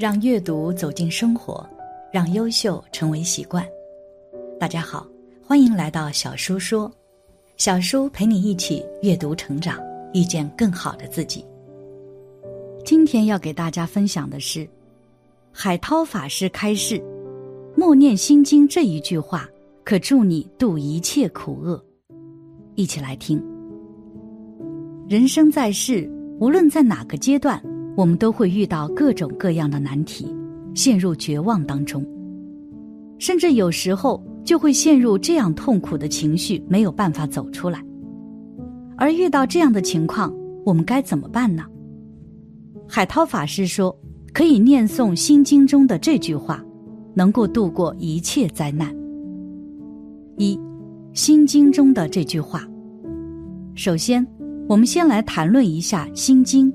让阅读走进生活，让优秀成为习惯。大家好，欢迎来到小叔说，小叔陪你一起阅读成长，遇见更好的自己。今天要给大家分享的是，海涛法师开示：默念心经这一句话，可助你度一切苦厄。一起来听。人生在世，无论在哪个阶段。我们都会遇到各种各样的难题，陷入绝望当中，甚至有时候就会陷入这样痛苦的情绪，没有办法走出来。而遇到这样的情况，我们该怎么办呢？海涛法师说，可以念诵《心经》中的这句话，能够度过一切灾难。一，《心经》中的这句话。首先，我们先来谈论一下《心经》。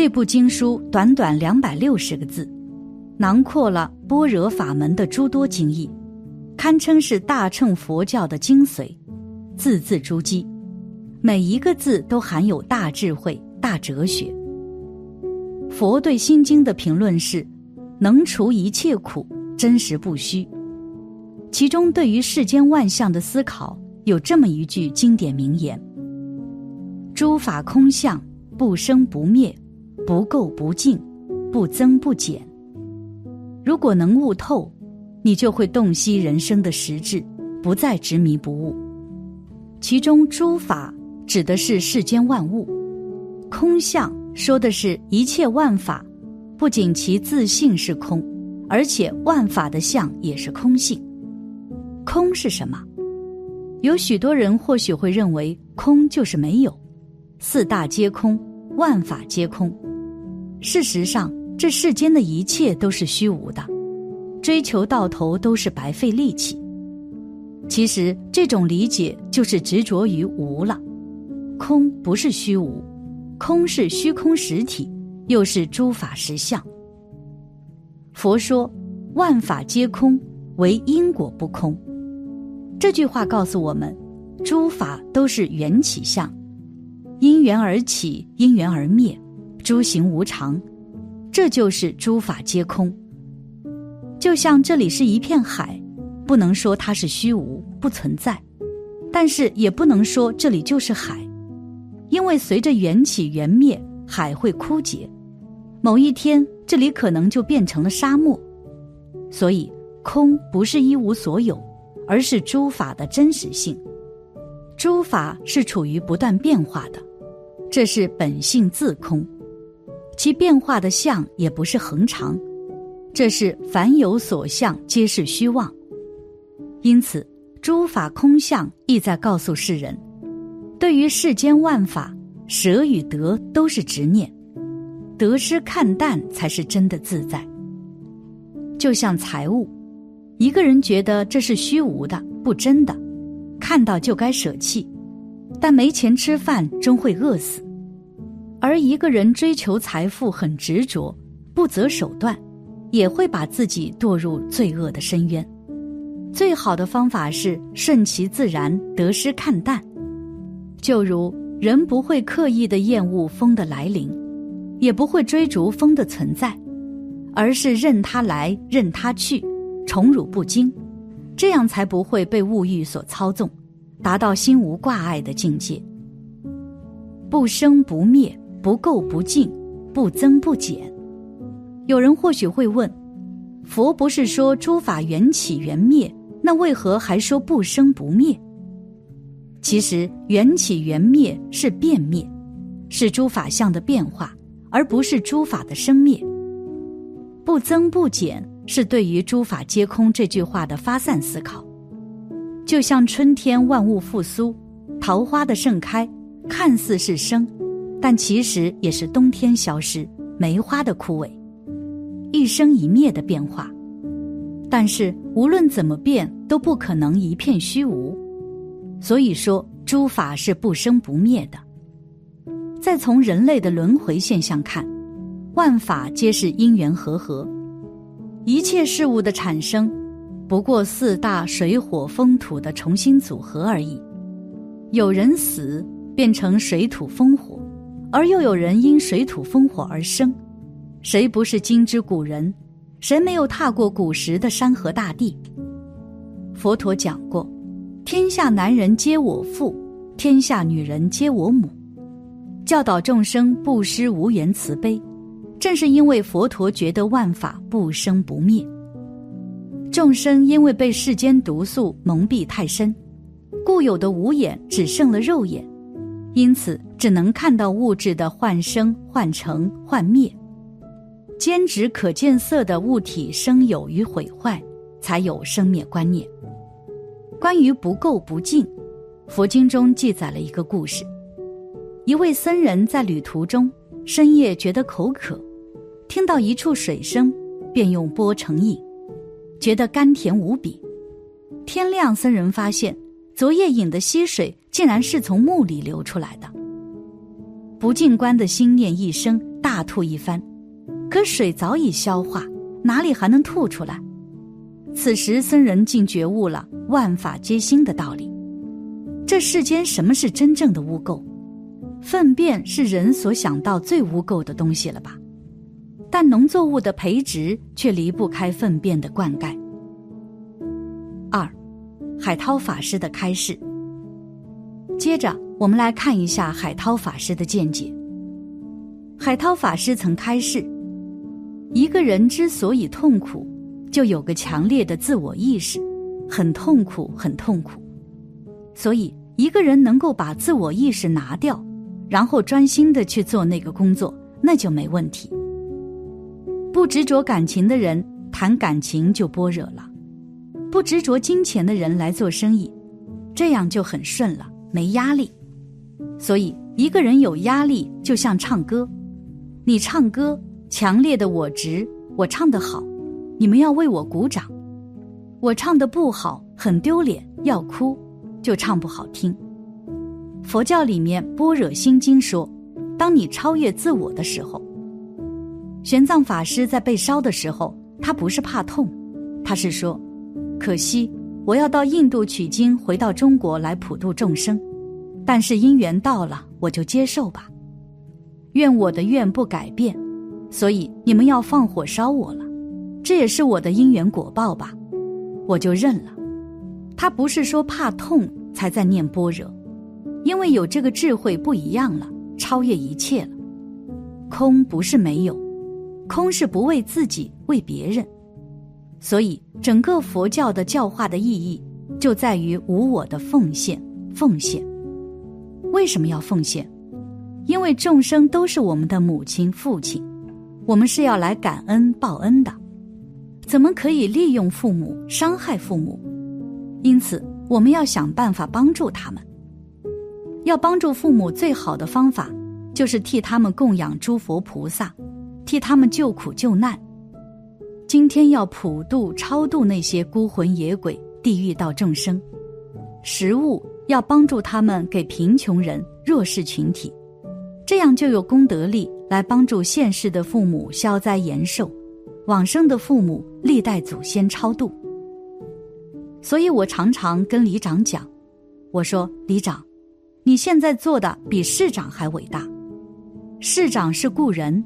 这部经书短短两百六十个字，囊括了般若法门的诸多经义，堪称是大乘佛教的精髓，字字珠玑，每一个字都含有大智慧、大哲学。佛对《心经》的评论是：能除一切苦，真实不虚。其中对于世间万象的思考，有这么一句经典名言：诸法空相，不生不灭。不垢不净，不增不减。如果能悟透，你就会洞悉人生的实质，不再执迷不悟。其中诸法指的是世间万物，空相说的是一切万法，不仅其自性是空，而且万法的相也是空性。空是什么？有许多人或许会认为空就是没有，四大皆空，万法皆空。事实上，这世间的一切都是虚无的，追求到头都是白费力气。其实，这种理解就是执着于无了。空不是虚无，空是虚空实体，又是诸法实相。佛说：“万法皆空，唯因果不空。”这句话告诉我们，诸法都是缘起相，因缘而起，因缘而灭。诸行无常，这就是诸法皆空。就像这里是一片海，不能说它是虚无不存在，但是也不能说这里就是海，因为随着缘起缘灭，海会枯竭，某一天这里可能就变成了沙漠。所以，空不是一无所有，而是诸法的真实性。诸法是处于不断变化的，这是本性自空。其变化的相也不是恒常，这是凡有所相皆是虚妄。因此，诸法空相意在告诉世人：对于世间万法，舍与得都是执念，得失看淡才是真的自在。就像财物，一个人觉得这是虚无的、不真的，看到就该舍弃，但没钱吃饭，终会饿死。而一个人追求财富很执着，不择手段，也会把自己堕入罪恶的深渊。最好的方法是顺其自然，得失看淡。就如人不会刻意的厌恶风的来临，也不会追逐风的存在，而是任它来，任它去，宠辱不惊，这样才不会被物欲所操纵，达到心无挂碍的境界。不生不灭。不垢不净，不增不减。有人或许会问：佛不是说诸法缘起缘灭，那为何还说不生不灭？其实缘起缘灭是变灭，是诸法相的变化，而不是诸法的生灭。不增不减是对于诸法皆空这句话的发散思考。就像春天万物复苏，桃花的盛开，看似是生。但其实也是冬天消失，梅花的枯萎，一生一灭的变化。但是无论怎么变，都不可能一片虚无。所以说，诸法是不生不灭的。再从人类的轮回现象看，万法皆是因缘和合，一切事物的产生，不过四大水火风土的重新组合而已。有人死，变成水土风火。而又有人因水土风火而生，谁不是今之古人？谁没有踏过古时的山河大地？佛陀讲过：“天下男人皆我父，天下女人皆我母。”教导众生不施无缘慈悲，正是因为佛陀觉得万法不生不灭。众生因为被世间毒素蒙蔽太深，固有的五眼只剩了肉眼，因此只能看到物质的幻生、幻成、幻灭。兼指可见色的物体生有与毁坏，才有生灭观念。关于不垢不净，佛经中记载了一个故事：一位僧人在旅途中深夜觉得口渴，听到一处水声，便用钵盛饮，觉得甘甜无比。天亮，僧人发现昨夜饮的溪水竟然是从墓里流出来的。不净观的心念一生，大吐一番。可水早已消化，哪里还能吐出来？此时僧人竟觉悟了“万法皆心”的道理。这世间什么是真正的污垢？粪便是人所想到最污垢的东西了吧？但农作物的培植却离不开粪便的灌溉。二，海涛法师的开示。接着我们来看一下海涛法师的见解。海涛法师曾开示。一个人之所以痛苦，就有个强烈的自我意识，很痛苦，很痛苦。所以，一个人能够把自我意识拿掉，然后专心的去做那个工作，那就没问题。不执着感情的人谈感情就般若了，不执着金钱的人来做生意，这样就很顺了，没压力。所以，一个人有压力，就像唱歌，你唱歌。强烈的我执，我唱得好，你们要为我鼓掌；我唱的不好，很丢脸，要哭，就唱不好听。佛教里面《般若心经》说，当你超越自我的时候，玄奘法师在被烧的时候，他不是怕痛，他是说，可惜我要到印度取经，回到中国来普度众生，但是因缘到了，我就接受吧，愿我的愿不改变。所以你们要放火烧我了，这也是我的因缘果报吧，我就认了。他不是说怕痛才在念般若，因为有这个智慧不一样了，超越一切了。空不是没有，空是不为自己，为别人。所以整个佛教的教化的意义就在于无我的奉献，奉献。为什么要奉献？因为众生都是我们的母亲、父亲。我们是要来感恩报恩的，怎么可以利用父母伤害父母？因此，我们要想办法帮助他们。要帮助父母最好的方法，就是替他们供养诸佛菩萨，替他们救苦救难。今天要普度超度那些孤魂野鬼、地狱道众生，食物要帮助他们给贫穷人、弱势群体。这样就有功德力来帮助现世的父母消灾延寿，往生的父母历代祖先超度。所以我常常跟里长讲，我说里长，你现在做的比市长还伟大。市长是雇人，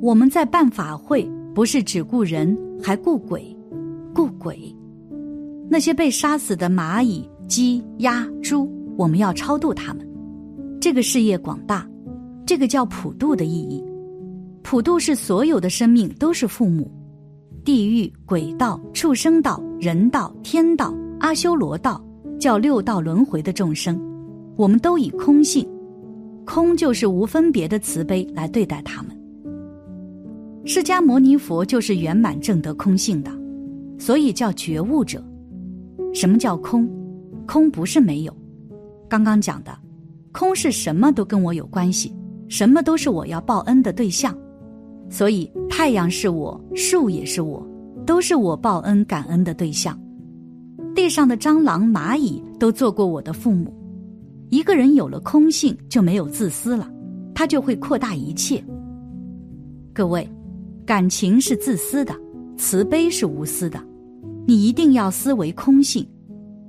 我们在办法会不是只雇人，还雇鬼，雇鬼。那些被杀死的蚂蚁、鸡、鸭、猪，我们要超度他们。这个事业广大。这个叫普度的意义，普度是所有的生命都是父母，地狱、鬼道、畜生道、人道、天道、阿修罗道，叫六道轮回的众生，我们都以空性，空就是无分别的慈悲来对待他们。释迦牟尼佛就是圆满正得空性的，所以叫觉悟者。什么叫空？空不是没有，刚刚讲的，空是什么都跟我有关系。什么都是我要报恩的对象，所以太阳是我，树也是我，都是我报恩感恩的对象。地上的蟑螂、蚂蚁都做过我的父母。一个人有了空性，就没有自私了，他就会扩大一切。各位，感情是自私的，慈悲是无私的。你一定要思维空性，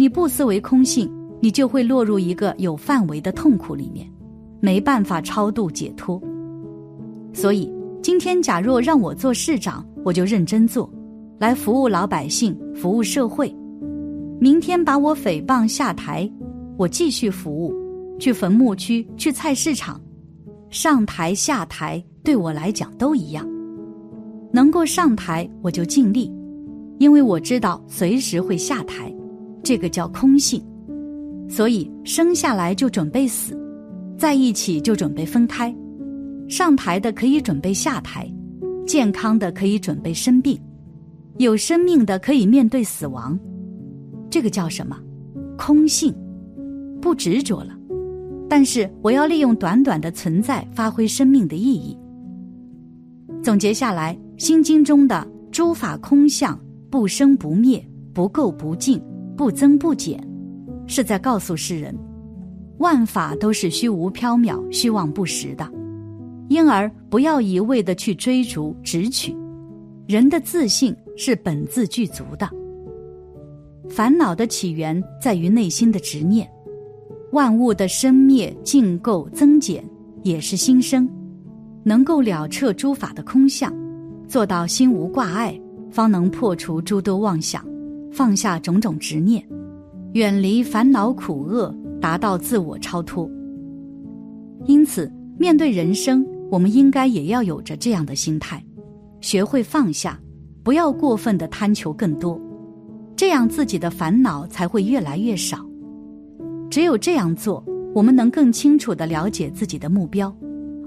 你不思维空性，你就会落入一个有范围的痛苦里面。没办法超度解脱，所以今天假若让我做市长，我就认真做，来服务老百姓，服务社会。明天把我诽谤下台，我继续服务，去坟墓区，去菜市场，上台下台对我来讲都一样。能够上台，我就尽力，因为我知道随时会下台，这个叫空性。所以生下来就准备死，在一起就准备分开。上台的可以准备下台，健康的可以准备生病，有生命的可以面对死亡。这个叫什么？空性，不执着了。但是我要利用短短的存在，发挥生命的意义。总结下来，《心经》中的诸法空相，不生不灭，不垢不净，不增不减。是在告诉世人，万法都是虚无缥缈、虚妄不实的，因而不要一味的去追逐、执取。人的自信是本自具足的。烦恼的起源在于内心的执念，万物的生灭、净垢、增减也是心生。能够了彻诸法的空相，做到心无挂碍，方能破除诸多妄想，放下种种执念。远离烦恼苦厄，达到自我超脱。因此，面对人生，我们应该也要有着这样的心态，学会放下，不要过分的贪求更多，这样自己的烦恼才会越来越少。只有这样做，我们能更清楚的了解自己的目标，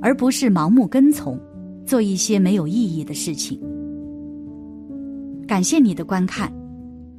而不是盲目跟从，做一些没有意义的事情。感谢你的观看，